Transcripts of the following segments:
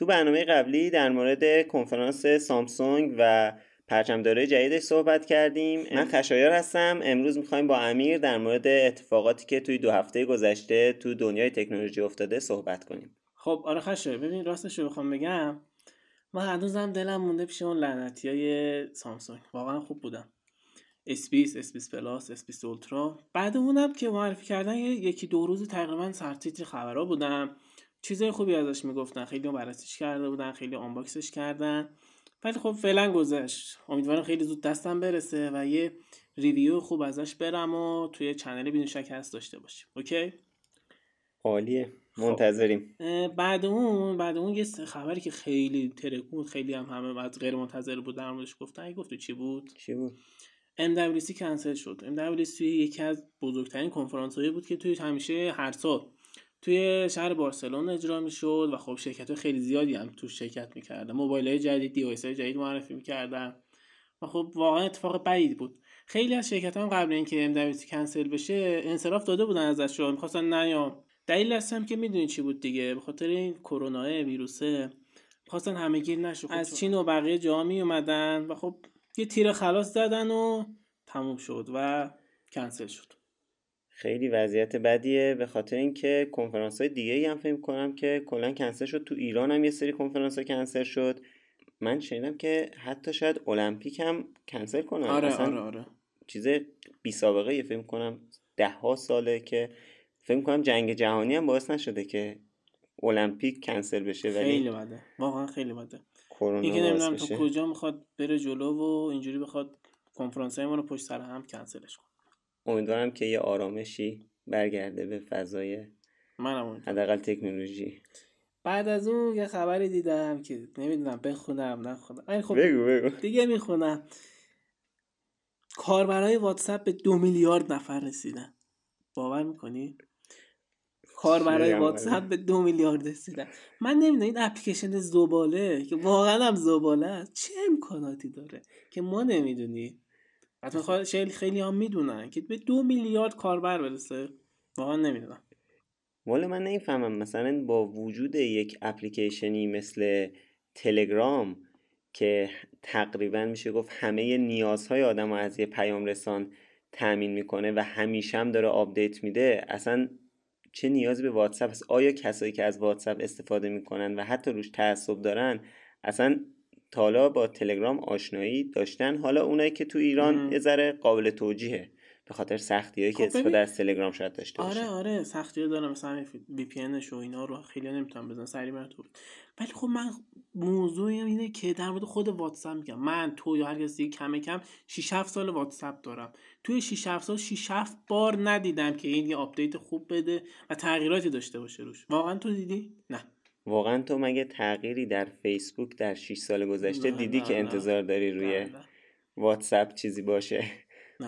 تو برنامه قبلی در مورد کنفرانس سامسونگ و پرچمدارای جدیدش صحبت کردیم. من خشایار هستم. امروز می‌خوایم با امیر در مورد اتفاقاتی که توی دو هفته گذشته تو دنیای تکنولوژی افتاده صحبت کنیم. خب آره خشایار. ببین راستش رو بخوام بگم. من هنوزم دلم مونده پیش اون لعنتی های سامسونگ. واقعا خوب بودن. S بیست S بیست Plus S بیست Ultra بعد اونم که معرفی کردن یکی دو روز تقریبا سرتیتر خبرها بودن. چیزای خوبی ازش می‌گفتن. خیلی بررسیش کرده بودن خیلی unbox ش کردن. ولی خب فعلا گذشت. امیدوارم خیلی زود دستم برسه و یه review خوب ازش برم و توی channel بینو شکست داشته باشیم. OK؟ عالیه. خب. منتظریم. بعد اون بعد اون یه خبری که خیلی ترکوند خیلی هم همه از غیر منتظره بود در موردش گفتن. ای گفت چی بود؟ چی بود؟ MWC کنسل شد. MWC یکی از بزرگترین کنفرانس هایی بود که توی همیشه هر سال توی شهر بارسلون اجرا می‌شد و خب شرکت خیلی زیادی هم تو شرکت می‌کردن. موبایل های جدید دیوایس های جدید معرفی می‌کردن. و خب واقعا اتفاق بعید بود. خیلی از شرکت هم قبل اینکه MWC کنسل بشه انصراف داده بودن ازش رو می‌خواستن نیام دلیل هستم که می‌دونی چی بود دیگه؟ به خاطر این کرونا ویروسه. خواستن همه گیر نشو خب از چین و بقیه جا می اومدن و خب یه تیر خلاص زدن و تموم شد و کنسل شد. خیلی وضعیت بدیه. به خاطر اینکه کنفرانس های دیگه ای هم فکر کنم که کلا کنسل شد. تو ایران هم یه سری کنفرانس ها کنسل شد. من شنیدم که حتی شاید المپیک هم کنسل کنن. آره آره آره. چیز بی سابقه یه فکر کنم ده ها ساله که فکر کنم جنگ جهانی هم باعث نشده که المپیک کنسل بشه. ولی خیلی بده. واقعا خیلی بده. اینکه نمی‌دونم تو کجا می‌خواد بره جلو و اینجوری بخواد کنفرانس های رو پشت سر هم کنسلش کنه. امیدوارم که یه آرامشی برگرده به فضای منم حداقل تکنولوژی. بعد از اون یه خبری دیدم که نمی‌دونم بخونم نخونم. خب بگو بگو. دیگه می‌خونم. کاربرای واتساپ به دو میلیارد نفر رسیدن. باور می‌کنی؟ کاربرای واتساپ به دو میلیارد رسیدن. من نمی‌دونم این اپلیکیشن زباله که واقعا هم زباله است. چه امکاناتی داره که ما نمی‌دونیم؟ حتما خیلی خیلی هم می‌دونن که به دو میلیارد کاربر برسه. واقعا نمی‌دونم. والا من نمی‌فهمم. مثلا با وجود یک اپلیکیشنی مثل تلگرام که تقریبا میشه گفت همه نیازهای آدم از یه پیام رسان تأمین می‌کنه و همیشه هم داره update میده اصلا چه نیازی به واتساپ است آیا کسایی که از واتساپ استفاده می‌کنن و حتی روش تعصب دارن اصلا تا حالا با تلگرام آشنایی داشتن. حالا اونایی که تو ایران یه ذره قابل توجیهه به خاطر سختی هایی که خب استفاده از تلگرام شاید داشته باشه آره آره سختی داره. مثلا VPN و اینا رو خیلی نمی‌تونم بزنم سری من تو ولی خب من موضوع اینه که در مورد خود واتساپ میگم. من تو یا هر کسی کم کم 6 7 سال واتساپ دارم. توی 6 7 سال 6 7 بار ندیدم که این یه update خوب بده و تغییراتی داشته باشه روش. واقعا تو دیدی؟ نه. واقعا تو مگه تغییری در فیسبوک در 6 سال گذشته دیدی که انتظار داری روی واتساپ چیزی باشه؟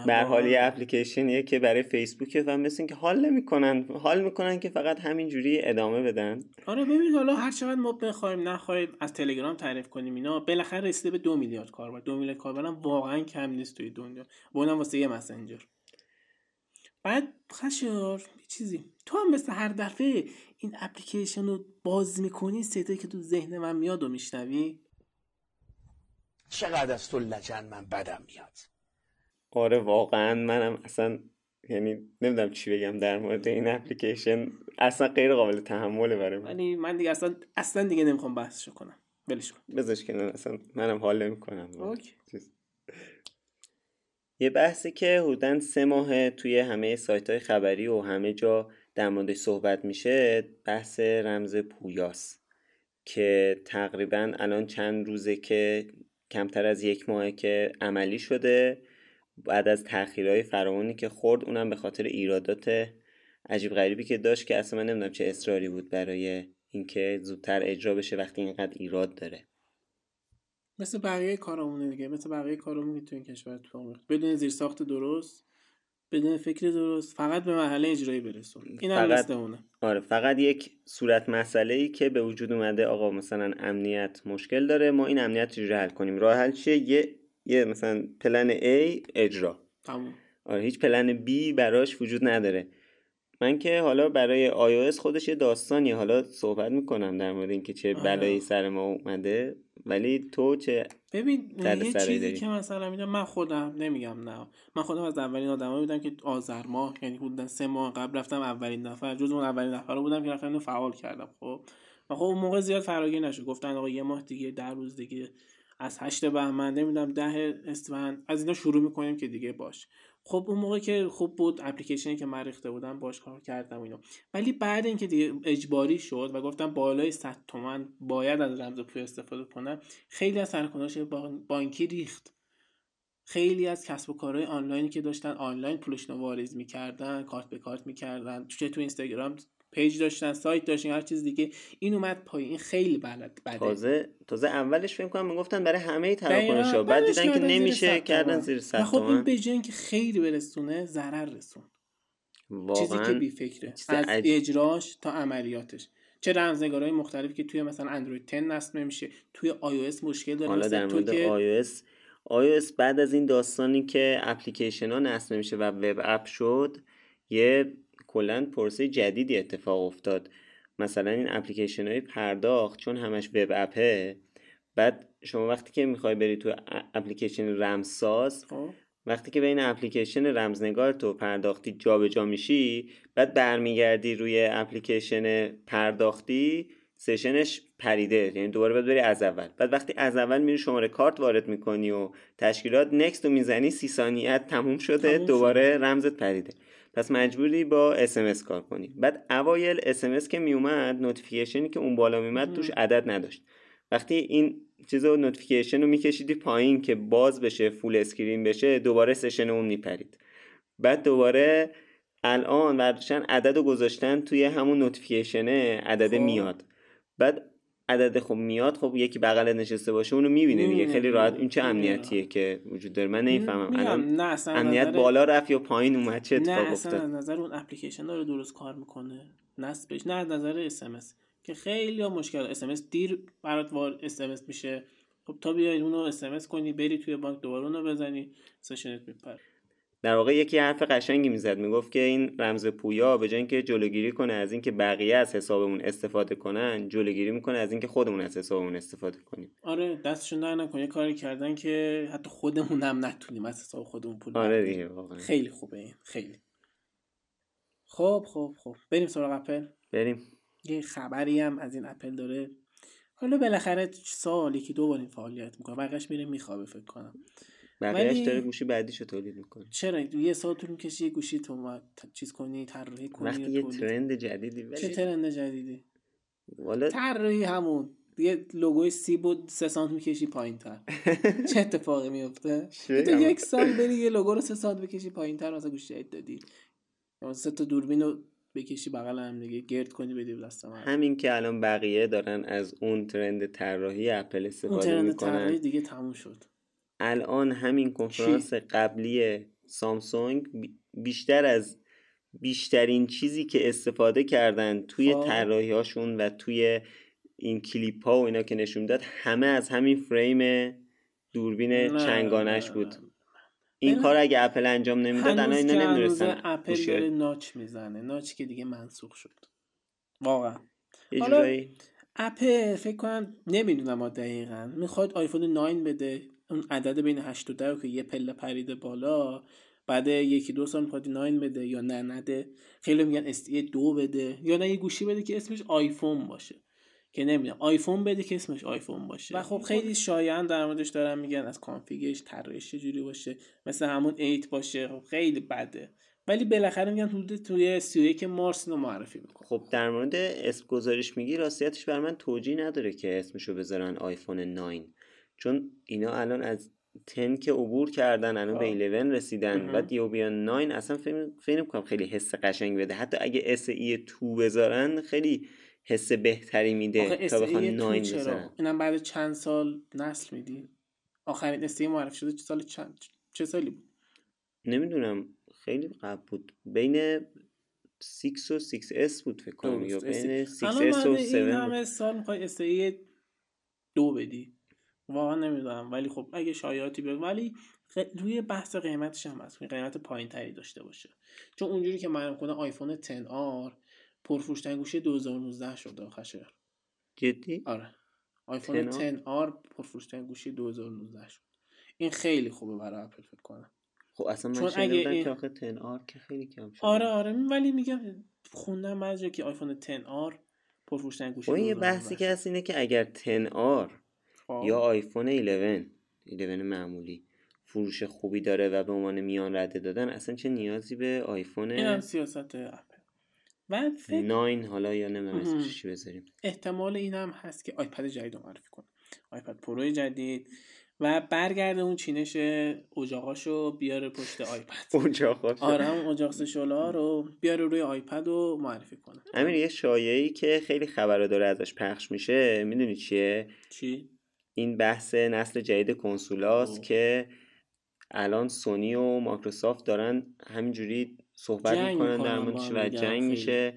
به حال یه اپلیکیشنیه که برای فیسبوکه و مثل که حال نمی‌کنن حال می‌کنن که فقط همینجوری ادامه بدن. آره ببین حالا هر چقدر ما بخوایم نخواهیم از تلگرام تعریف کنیم اینا بالاخره رسیده به دو میلیارد کاربر. دو میلیارد کاربر هم واقعا کم نیست توی دنیا. با اونم واسه یه مسنجر بعد خشیار چیزی. تو هم مثل هر دفعه این اپلیکیشن رو باز می‌کنی صدایی که تو ذهن من میاد و میشنوی؟ چقدر از تو لجن من بدم میاد؟ آره واقعا منم اصلا یعنی نمی‌دونم چی بگم در مورد این اپلیکیشن. اصلا غیر قابل تحمله برای من. ولی من دیگه اصلا اصلا دیگه نمی‌خوام بحثشو کنم. ولش کن. بذارش کنم اصلا منم حال نمی‌کنم. یه بحثی که حدودا سه ماه توی همه سایت های خبری و همه جا در موردش صحبت میشه بحث رمز پویاس که تقریبا الان چند روزه که کمتر از یک ماه که عملی شده. بعد از تاخیرهای فراوانی که خورد اونم به خاطر ایرادات عجیب غریبی که داشت که اصلا من نمی‌دونم چه اصراری بود برای اینکه زودتر اجرا بشه وقتی اینقدر ایراد داره. مثل بقیه کارامونه دیگه. مثل بقیه کارامون تو این کشور تو بدون زیر ساخت درست. بدون فکر درست فقط به مرحله اجرایی برسون. این فقط اونه. آره فقط یک صورت مسئله ای که به وجود اومده آقا مثلا امنیت مشکل داره ما این امنیت چجوری حل کنیم. راه حل چیه؟ یه یه مثلا پلن A اجرا. تمام آره هیچ پلن B براش وجود نداره. من که حالا برای iOS خودش یه داستانی حالا صحبت می‌کنم در مورد اینکه چه آره. بلایی سر ما اومده. ولی تو چه ببین یه چیزی داری. که مثلا می‌دونم من خودم نمیگم نه. من خودم از اولین آدمایی بودم که آذر ماه یعنی حدودا سه ماه قبل رفتم اولین نفر. جز اون اولین نفر بودم که رفتم اینو فعال کردم خب. و خب اون موقع زیاد فراگیر نشد. گفتن آقا یه ماه دیگه در روز دیگه. از هشت بهمن نمی‌دونم ده اسفند از اینا شروع می‌کنیم که دیگه باش. خب اون موقع که خوب بود اپلیکیشنی که من ریخته بودم باش کار کردم اینو ولی بعد اینکه دیگه اجباری شد و گفتم بالای 100 تومن باید از رمز پویا استفاده کنم خیلی از سرکناش بانکی ریخت. خیلی از کسب و کارهای آنلاینی که داشتن آنلاین پولشون واریز می‌کردن کارت به کارت می‌کردن. چه تو اینستاگرام پیج داشتن سایت داشتن هر چیز دیگه این اومد پایین این خیلی بلد بده تازه تازه اولش فکر کنم می‌گفتن برای همه. تراکنش‌ها بعد دیدن که نمیشه 100 کردن. زیر 100 خب این به اینکه خیلی برسونه ضرر رسون چیزی که بی فکره از عجیب. اجراش تا عملیاتش چه رمزنگارهای مختلفی که توی مثلا اندروید 10 نصب نمیشه توی iOS مشکل داره حالا در مورد که iOS iOS بعد از این داستانی که اپلیکیشن ها نصب نمیشه و وب اپ شد یه کلا پرسه جدیدی اتفاق افتاد. مثلا این اپلیکیشن های پرداخت چون همش وب اپه بعد شما وقتی که می‌خوای بری تو اپلیکیشن رمزساز خب. وقتی که بین اپلیکیشن رمزنگار تو پرداختی جابجا میشی بعد برمیگردی روی اپلیکیشن پرداختی session ش پریده یعنی دوباره باید بری از اول. بعد وقتی از اول میری شماره کارت وارد می‌کنی و تشکیلات next رو می‌زنی سی ثانیت تموم شده تموم دوباره رمزت پریده. پس مجبوری با SMS کار کنی. بعد اوایل SMS که میومد notification ی که اون بالا میومد توش عدد نداشت. وقتی این چیز رو notification رو میکشیدی پایین که باز بشه full screen بشه دوباره session اون میپرید. بعد دوباره الان برداشتن عدد رو گذاشتن توی همون نوتیفیکیشنه عدد خب. میاد. بعد عدد خب میاد خب یکی بغل نشسته باشه اونو می‌بینه دیگه. خیلی. راحت. این چه. امنیتیه که وجود داره؟ من نمی‌فهمم. میگم الان نه اصلا امنیت نظر- بالا رفت یا پایین اومد؟ چه نه اتفاق اصلا افتاد؟ از نظر اون اپلیکیشن داره درست کار می‌کنه. نصبش نه از نظر اس که خیلی ها مشکل اس دیر برات وار اس میشه. خب تا بیای اونو اس کنی بری توی بانک دوباره اونو بزنی سشنت میپره. در واقع یکی حرف قشنگی می‌زد می‌گفت که این رمز پویا به جای اینکه جلوگیری کنه از اینکه بقیه از حسابمون استفاده کنن جلوگیری می‌کنه از اینکه خودمون از حسابمون استفاده کنیم. آره دستشون در نکن. یه کاری کردن که حتی خودمون هم نتونیم از حساب خودمون پول آره. دیگه واقعا. خیلی خوبه این خیلی. خب خب خب. بریم سراغ اپل. بریم. یه خبری هم از این اپل داره. حالا بالاخره سالی که دو بار این فعالیت می‌کنه بقیش میره میخوابه فکر کنم. بقیهش ولی- داره گوشی بعدیشو تولید می‌کنه. چرا؟ یه سال طول می‌کشه یه گوشی تو ما چیز کنی طراحی کنی وقتی یه ترند جدیدی چه ولی ترند جدیدی؟ والا طراحی همون. یه لوگوی سی بود سه سانت می‌کشی پایین تر چه اتفاقی میفته چه تو؟ یک سال بری یه لوگو رو سه سانت بکشی پایین تر واسه گوشی جدید دادی. سه تا دوربین رو بکشی بغل هم دیگه گرد کنی بدی دست من. همین که الان بقیه دارن از اون ترند طراحی اپل اون استفاده ترند طراحی می‌کنن دیگه تموم شد. الان همین کنفرانس قبلی سامسونگ بی- بیشتر از بیشترین چیزی که استفاده کردن توی خب. طراحی هاشون و توی این کلیپ ها و اینا که نشون داد همه از همین فریم دوربین چنگانش بود. نه. این کار اگه اپل انجام نمی‌داد الان اینا نمی‌دونستن. اپل داره ناچ می‌زنه. ناچ که دیگه منسوخ شد. واقعا. حالا- اپل فکر کنم نمی‌دونم ما دقیقا. می‌خواد آیفون 9 بده. اون عدد بین 8 و 10 رو که یه پله پریده بالا بعد یکی دو سال می‌خواد 9 بده یا نه نده. خیلی میگن SE دو بده. یا نه یه گوشی بده که اسمش آیفون باشه. که نمی‌دونم. آیفون بده که اسمش آیفون باشه. و خب خیلی شایعا در موردش دارن میگن از config ش طراحیش چجوری باشه. مثل همون 8 باشه. خب خیلی بده. ولی بالاخره میگن حدود توی 31 مارس رو معرفی می‌کنه خب در مورد اسم گذاریش میگی راستیتش بر من توجیه نداره که اسمشو بذارن آیفون 9 چون اینا الان از 10 که عبور کردن الان به آه. 11 رسیدن. بعد یو بیان 9 اصلا فکر نمی‌کنم خیلی حس قشنگ بده. حتی اگه اس ای 2 بذارن خیلی حس بهتری میده تا بخوان SE 9 تو چرا؟ بذارن اینم بعد چند سال نسل میدی؟ آخرین استی معرفی شده چه سال چند چه سالی بود؟ نمی‌دونم. خیلی قبل بود. بین 6 و 6S بود فکر کنم یا. بین الان 6S و بعد 7 این بود همه سال می‌خوای استی دو بدی. واقعا نمی‌دونم. ولی خب اگه شایعاتی بیاد ولی روی بحث قیمتش هم هست. قیمت پایین تری داشته باشه. چون اونجوری که معلوم کنه آیفون 10R پرفروشترین گوشی 2019 شده آخرشه جدی؟ آره. آیفون 10R 10R پرفروشترین گوشی 2019 شد. این خیلی خوبه برای اپل فکر کنم. خب اصلا من چون شنیده اگه بودم این- که آخه 10 R که خیلی کم شده. آره آره. ولی میگم خوندم بعضی که آیفون 10R پرفروشترین گوشی خب این یه 2019 بحثی که هست اینه که اگر 10 R خب. یا آیفون 11 11 معمولی. فروش خوبی داره و به عنوان میان رده دادن اصلا چه نیازی به آیفون این سیاست اپل. و فکر 9 حالا یا نمی‌دونم چی بذاریم. احتمال این هم هست که آیپد جدید رو معرفی کنه. آیپد پرو جدید و برگرده اون چینش اجاقاشو بیاره پشت آیپد. اونجا خوش آره هم اجاق شعله رو بیاره روی آیپد رو معرفی کنه. امیر یه شایعی که خیلی خبر داره ازش پخش میشه می‌دونی چیه؟ چی؟ این بحث نسل جدید کنسولاست. که الان سونی و مایکروسافت دارن همینجوری صحبت می‌کنن در موردش و جنگ. میشه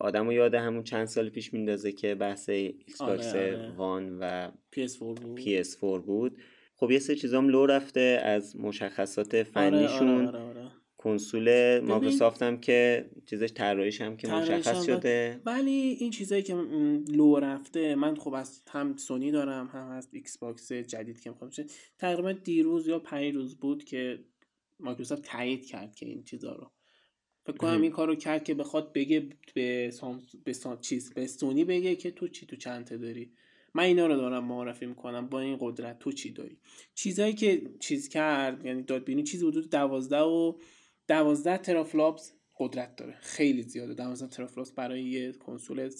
آدم رو یاد همون چند سال پیش میندازه که بحث X آره، box آره. One و PS4 بود PS4 بود خب یه سری چیزام لو رفته از مشخصات آره فنیشون آره آره آره. کنسول مایکروسافت هم که چیزش طراحیش هم که مشخص شده. ولی این چیزایی که لو رفته من خب از هم سونی دارم هم از Xbox جدید که می‌خوام تقریبا دیروز یا پریروز بود که مایکروسافت تایید کرد که این چیزا رو. فکر کنم. این کارو کرد که بخواد بگه به سامس... به سا- چیز به سونی بگه که تو چی تو چند تا داری؟ من اینا رو دارم معرفی می‌کنم با این قدرت. تو چی داری؟ چیزایی که چیز کرد یعنی داد بیرون چیزی حدود 12 و 12 teraflops قدرت داره. خیلی زیاده. 12 teraflops برای یه کنسول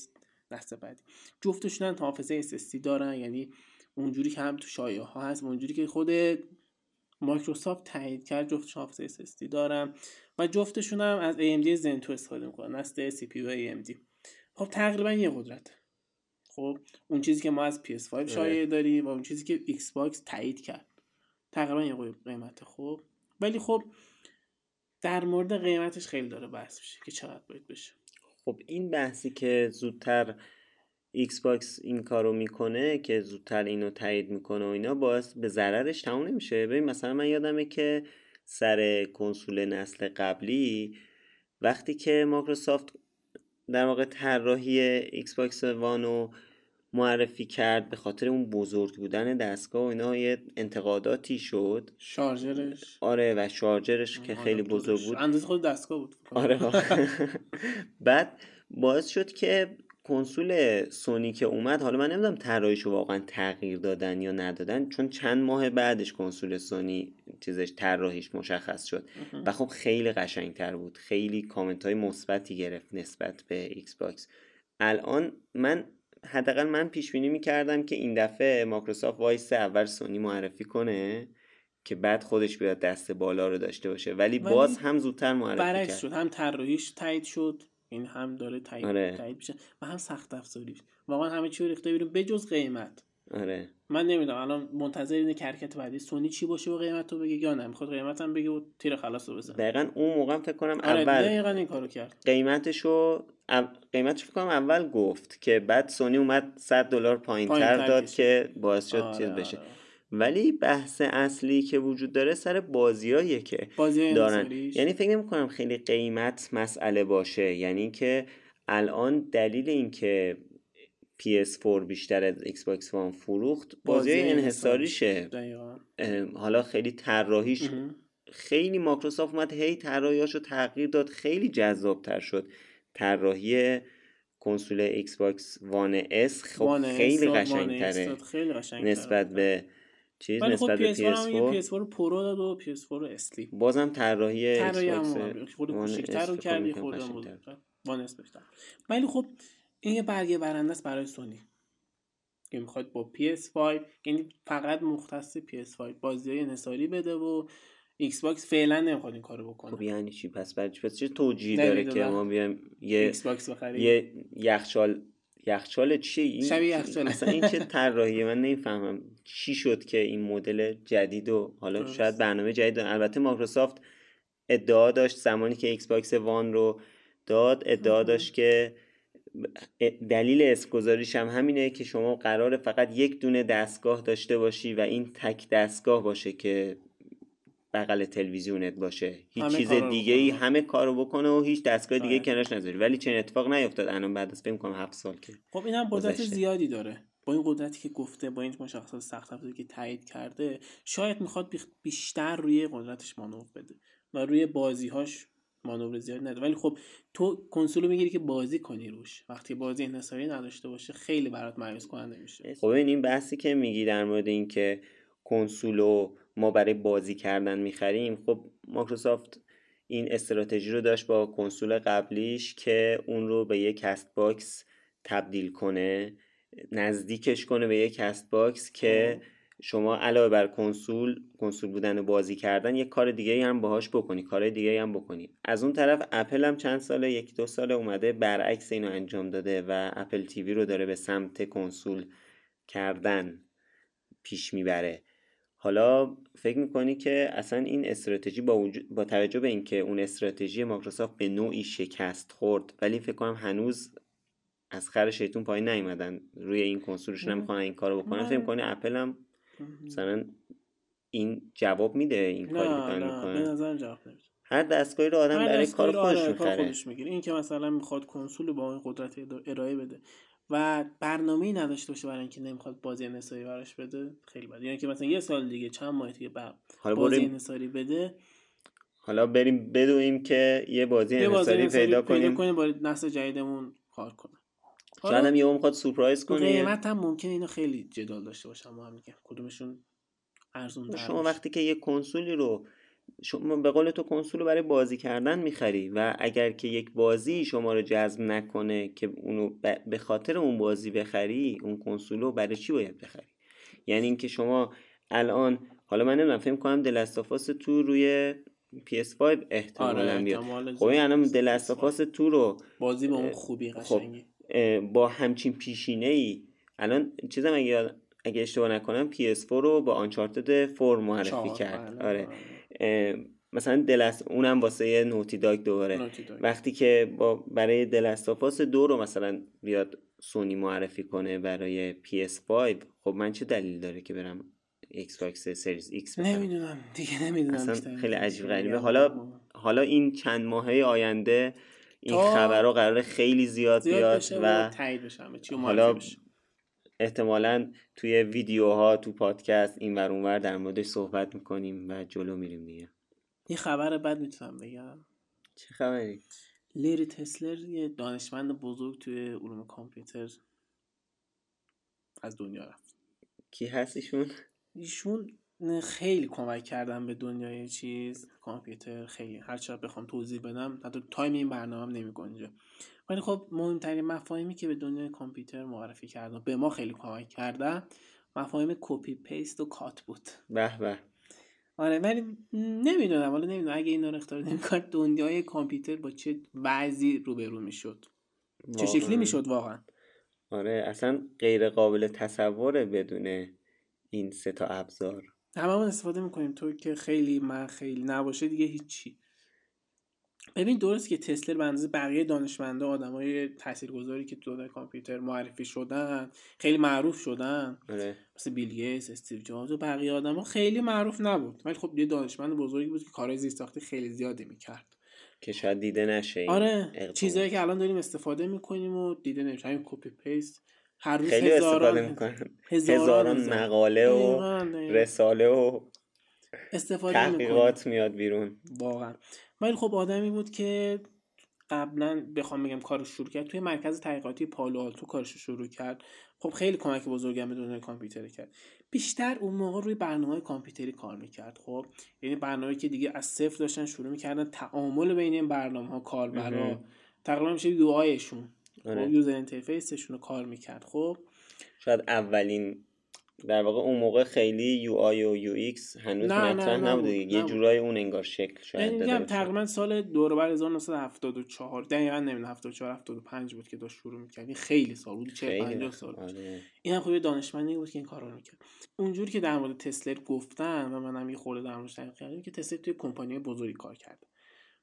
نسل بعدی. جفتشون هم حافظه SSD دارن. یعنی اونجوری که هم تو شایعه ها هست و اونجوری که خود مایکروسافت تایید کرد جفتشون حافظه SSD دارن و جفتشون هم از AMD Zen 2 استفاده می‌کنن. نسل CPU AMD خب تقریبا یه قدرت. خب اون چیزی که ما از PS5 شایعه داریم و اون چیزی که Xbox تایید کرد. تقریبا یه قیمت. خوب ولی خب در مورد قیمتش خیلی داره بحث میشه که چقدر باید بشه. خب این بحثی که زودتر Xbox این کارو می‌کنه که زودتر اینو تایید می‌کنه و اینا باعث به ضررش تموم نمیشه. ببین مثلا من یادمه که سر کنسول نسل قبلی وقتی که مایکروسافت در واقع طراحی Xbox One و معرفی کرد به خاطر اون بزرگ بودن دستگاه و اینا یه انتقاداتی شد. شارژرش. آره و شارژرش که خیلی. بزرگ بود. اندازه خود دستگاه بود آره. بعد باعث شد که کنسول سونی که اومد حالا من نمی‌دونم طراحیشو واقعا تغییر دادن یا ندادن چون چند ماه بعدش کنسول سونی چیزش طراحیش مشخص شد. و خب خیلی قشنگتر بود. خیلی کامنت های مثبتی گرفت نسبت به Xbox. الان من حداقل من پیش بینی می‌کردم که این دفعه مایکروسافت وایسه اول سونی معرفی کنه که بعد خودش بیاد دست بالا رو داشته باشه. ولی, ولی باز هم زودتر معرفی کرد. شد. هم طراحیش تایید شد. این هم داره تایید, آره. تایید میشه و هم سخت افزاریش واقعا همه چی رو ریخته بیرون بجز قیمت. آره. من نمی‌دونم الان منتظر اینه که حرکت بعدی سونی چی باشه و قیمت رو بگه یا نه. می‌خواد قیمت هم بگه و تیر خلاص رو بزنه. دقیقا اون موقع هم فکر کنم آره اول دقیقا این کارو کرد. قیمتشو او- قیمتش فکر کنم اول گفت که بعد سونی اومد 100 دلار پایین تر پایین‌تر داد. که باعث شد آره، چیز بشه. آره. ولی بحث اصلی که وجود داره سر بازیاییه که بازی دارن. یعنی فکر نمی کنم خیلی قیمت مسئله باشه. یعنی که الان دلیل اینکه PS4 بیشتر از Xbox One فروخت. بازی انحصاریشه. حالا خیلی طراحیش. خیلی مایکروسافت اومد هی طراحیاشو تغییر داد. خیلی جذابتر شد. طراحی کنسول Xbox One S. خب One خیلی قشنگتره. نسبت به چیز ولی خب نسبت به PS4 هم یه PS4 PS4 Pro داد و PS4 Slim بازم طراحی Xbox. خود کوچیک‌تر رو کردی. بود One S بهتر. ولی خب این یه برگه برنده است برای سونی که می‌خواد با PS5 یعنی فقط مختص PS5 بازی های انحصاری بده و Xbox فعلا نمی‌خواد این کارو خب بکنه یعنی چی پس برای چی پس چه توجیه داره. که ما بیایم یه Xbox بخری یه یخچال یخچال چی این شبیه یخچال. اصلا این چه طراحیه من نمی‌فهمم چی شد که این مدل جدید و حالا درست. شاید برنامه جدید دارن. البته مایکروسافت ادعا داشت زمانی که Xbox One رو داد ادعا. داشت که دلیل اسم هم همینه که شما قرار فقط یک دونه دستگاه داشته باشی و این تک دستگاه باشه که بغل تلویزیونت باشه. هیچ چیز دیگه ای همه کارو بکنه و هیچ دستگاه دیگه آره. کنارش نذاری. ولی چنین اتفاق نیفتاد الان بعد از فکر کنم هفت سال که خب اینم قدرت زیادی داره. با این قدرتی که گفته با این مشخصات سخت افزاری که تایید کرده شاید می‌خواد بیشتر روی قدرتش مانور بده و روی بازیهاش مانور زیاد نده ولی خب تو کنسول می‌گیری که بازی کنی روش. وقتی بازی انحصاری نداشته باشه خیلی برات مایوس کننده میشه خب این بحثی که میگی در مورد اینکه کنسول ما برای بازی کردن می‌خریم خب مایکروسافت این استراتژی رو داشت با کنسول قبلیش که اون رو به یک set box تبدیل کنه نزدیکش کنه به یک set box که شما علاوه بر کنسول کنسول بودن و بازی کردن یک کار دیگه هم باهاش بکنی کار دیگه هم بکنی. از اون طرف اپل هم چند ساله یک دو ساله اومده برعکس اینو انجام داده و اپل تیوی رو داره به سمت کنسول کردن پیش می‌بره. حالا فکر می‌کنی که اصلا این استراتژی با, وجود... با توجه به اینکه اون استراتژی مایکروسافت به نوعی شکست خورد ولی فکر کنم هنوز از خر شیطون پایین نیومدن روی این کنسولشون نمی‌خوان این کارو بکنن فکر کنی اپل هم مثلا این جواب میده این کاری که می‌کنه به نظر جواب نمیده. هر دستگاهی رو آدم برای کار خودش می‌خره. این که مثلا می‌خواد کنسول با این قدرت ارائه بده و برنامه نداشته باشه برای اینکه نمی‌خواد بازی انحصاری براش بده خیلی بده. یعنی که مثلا یه سال دیگه چند ماه دیگه بعد بازی انحصاری بده. حالا بریم بدویم که یه بازی انحصاری پیدا کنیم. پیدا کنیم با نسل جدیدمون کار کنه. شاید هم یه می‌خواد سورپرایز کنه. قیمت هم ممکنه اینو خیلی جدال داشته باشم ما هم میگم کدومشون ارزون شما وقتی که یه کنسولی رو شما به قول تو کنسول رو برای بازی کردن می‌خری و اگر که یک بازی شما رو جذب نکنه که اونو به خاطر اون بازی بخری اون کنسول رو برای چی باید بخری؟ یعنی اینکه شما الان حالا من نمی‌دونم فکر کنم دلستافاس تو روی PS5 احتمالا آره، بیاد. خب الان دلستافاس تو رو بازی با اون خوبی خب، قشنگی با همچین پیشینه ای الان چیزم اگه اگه اشتباه نکنم PS4 رو با آنچارتد 4 معرفی کرد. بله، آره. بله. مثلا دلست اونم واسه نوتی داگ دوباره. وقتی که با برای دلستافاس دو رو مثلا بیاد سونی معرفی کنه برای PS5 خب من چه دلیل داره که برم Xbox Series X نمی‌دونم. دیگه نمی‌دونم. خیلی عجیب غریبه. حالا حالا این چند ماهه آینده این خبرها قرار خیلی زیاد, بیاد و حالا احتمالا توی ویدیوها تو پادکست این ور اونور در موردش صحبت می‌کنیم و جلو میریم دیگه این خبر بد می‌تونم بگم چه خبری؟ لری تسلر یه دانشمند بزرگ توی علوم کامپیوتر از دنیا رفت کی هست ایشون؟ ایشون خیلی کمک کردن به دنیای چیز. کامپیوتر خیلی. هر چقدر بخوام توضیح بدم حتی time این برنامه نمی گنجه ولی خب مهمترین مفاهیمی که به دنیای کامپیوتر معرفی کردن به ما خیلی کمک کردن مفاهیم copy paste و cut بود. به به. آره ولی نمی‌دونم. حالا نمی‌دونم. اگه اینا رو اختراع نمی‌کرد دنیای کامپیوتر با چه وضعی روبرو می‌شد چه شکلی می‌شد واقعا؟ آره اصلا غیر قابل تصوره بدون این سه تا ابزار. هممون استفاده می‌کنیم. تو که خیلی من خیلی نباشه دیگه هیچی. ببین درست که تسلر به اندازه بقیه دانشمنده آدمای تاثیرگذاری که تو کامپیوتر معرفی شدن خیلی معروف شدن. آره. مثل بیل گیتس استیو جابز و بقیه آدما خیلی معروف نبود. ولی خب یه دانشمند بزرگی بود که کارهای زیستاختی خیلی زیادی می‌کرد. که شاید دیده نشه آره. چیزایی که الان داریم استفاده می‌کنیم و دیده نمیشه. همین copy paste هر روز خیلی هزاران استفاده هزاران, مقاله و رساله و استفاده تحقیقات میاد بیرون. واقعا. ولی خب آدمی بود که قبلا بخوام بگم کارش شروع کرد توی مرکز تحقیقاتی پالو آلتو کارش شروع کرد. خب خیلی کمک بزرگی به دنیای کامپیوتر کرد. بیشتر اون موقع روی برنامه کامپیوتری کار می‌کرد خب. یعنی برنامه که دیگه از صفر داشتن شروع می‌کردن تعامل بین این برنامه ها کاربرا تقریبا میشه UI شون. آره. خب user interface شون رو کار می‌کرد. خب؟ شاید اولین در واقع اون موقع خیلی UI و UX هنوز نه مطرح نبوده. یه جورای اون انگار شکل شاید یعنی داده تقریبا سال دور بر 1974 دقیقا نمی‌دونم 74 75 بود که داشت شروع می‌کرد. خیلی سال بود 40 50 سال. آره. این هم خب دانشمندی بود که این کارو می‌کرد. اونجوری که در مورد تسلر گفتن و منم یه خورده در موردش تحقیق کردم که تسلر توی کمپانی بزرگی کار کرده.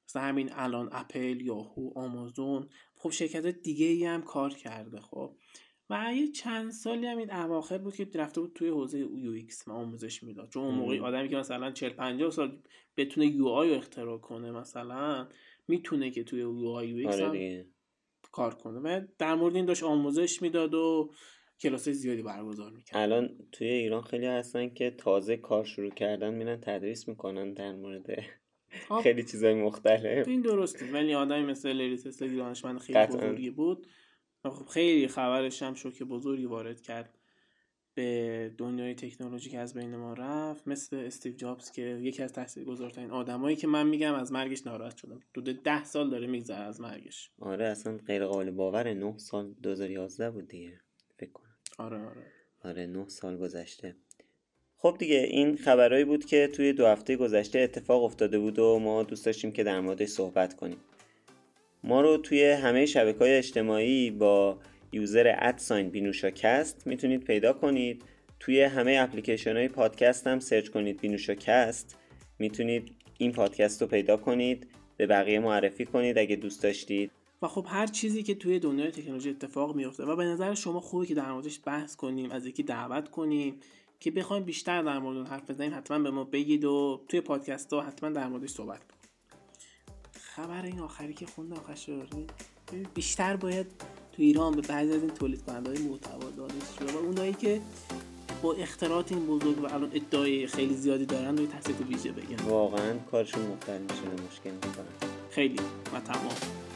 مثلا همین الان اپل یاهو آمازون خب شرکت دیگه ای هم کار کرده خب. و یه چند سالی هم این اواخر بود که رفته بود توی حوزه UX و آموزش می‌داد. چون اون موقع آدمی که مثلا 40 50 سال بتونه UI رو اختراع کنه مثلا می‌تونه که توی UI UX آره کار کنه. و در مورد این داشت آموزش می‌داد و کلاس زیادی برگزار می‌کرد. الان توی ایران خیلی هستن که تازه کار شروع کردن میرن تدریس می‌کنن در مورد. خیلی چیزای مختلف. این درسته ولی آدمی مثل لیری تسلا دانشمند خیلی بزرگی بود. خب خیلی خبرش هم شوک بزرگی وارد کرد به دنیای تکنولوژی که از بین ما رفت. مثل استیو جابز که یکی از تاثیرگذارترین آدمایی که من میگم از مرگش ناراحت شدم. حدود ده سال داره میگذره از مرگش. آره اصلا غیر قابل باوره 9 سال 2011 بود دیگه. فکر کنم. آره آره. آره 9 سال گذشته. خب دیگه این خبرهایی بود که توی دو هفته گذشته اتفاق افتاده بود و ما دوست داشتیم که در موردش صحبت کنیم. ما رو توی همه شبکه های اجتماعی با user at sign بینوشاکست می‌تونید پیدا کنید. توی همه اپلیکیشن های پادکست هم سرچ کنید بینوشاکست می‌تونید این پادکست رو پیدا کنید به بقیه معرفی کنید اگه دوست داشتید. و خب هر چیزی که توی دنیای تکنولوژی اتفاق میفته و به نظر شما خوبه که در موردش بحث کنیم از یکی دعوت کنیم که بخوایم بیشتر در مورد حرف بزنیم حتما به ما بگید و توی پادکست ها حتما در موردش صحبت کنیم. خبر این آخری که خوند آخر شد بیشتر باید تو ایران به بعضی از این تولید کننده های محتوا دانشجو و اونایی که با اختراعات این بزرگ و الان ادعای خیلی زیادی دارن روی تحصیل ویژه بگن واقعا کارشون مختل میشه مشکل می‌کنن خیلی. و تمام.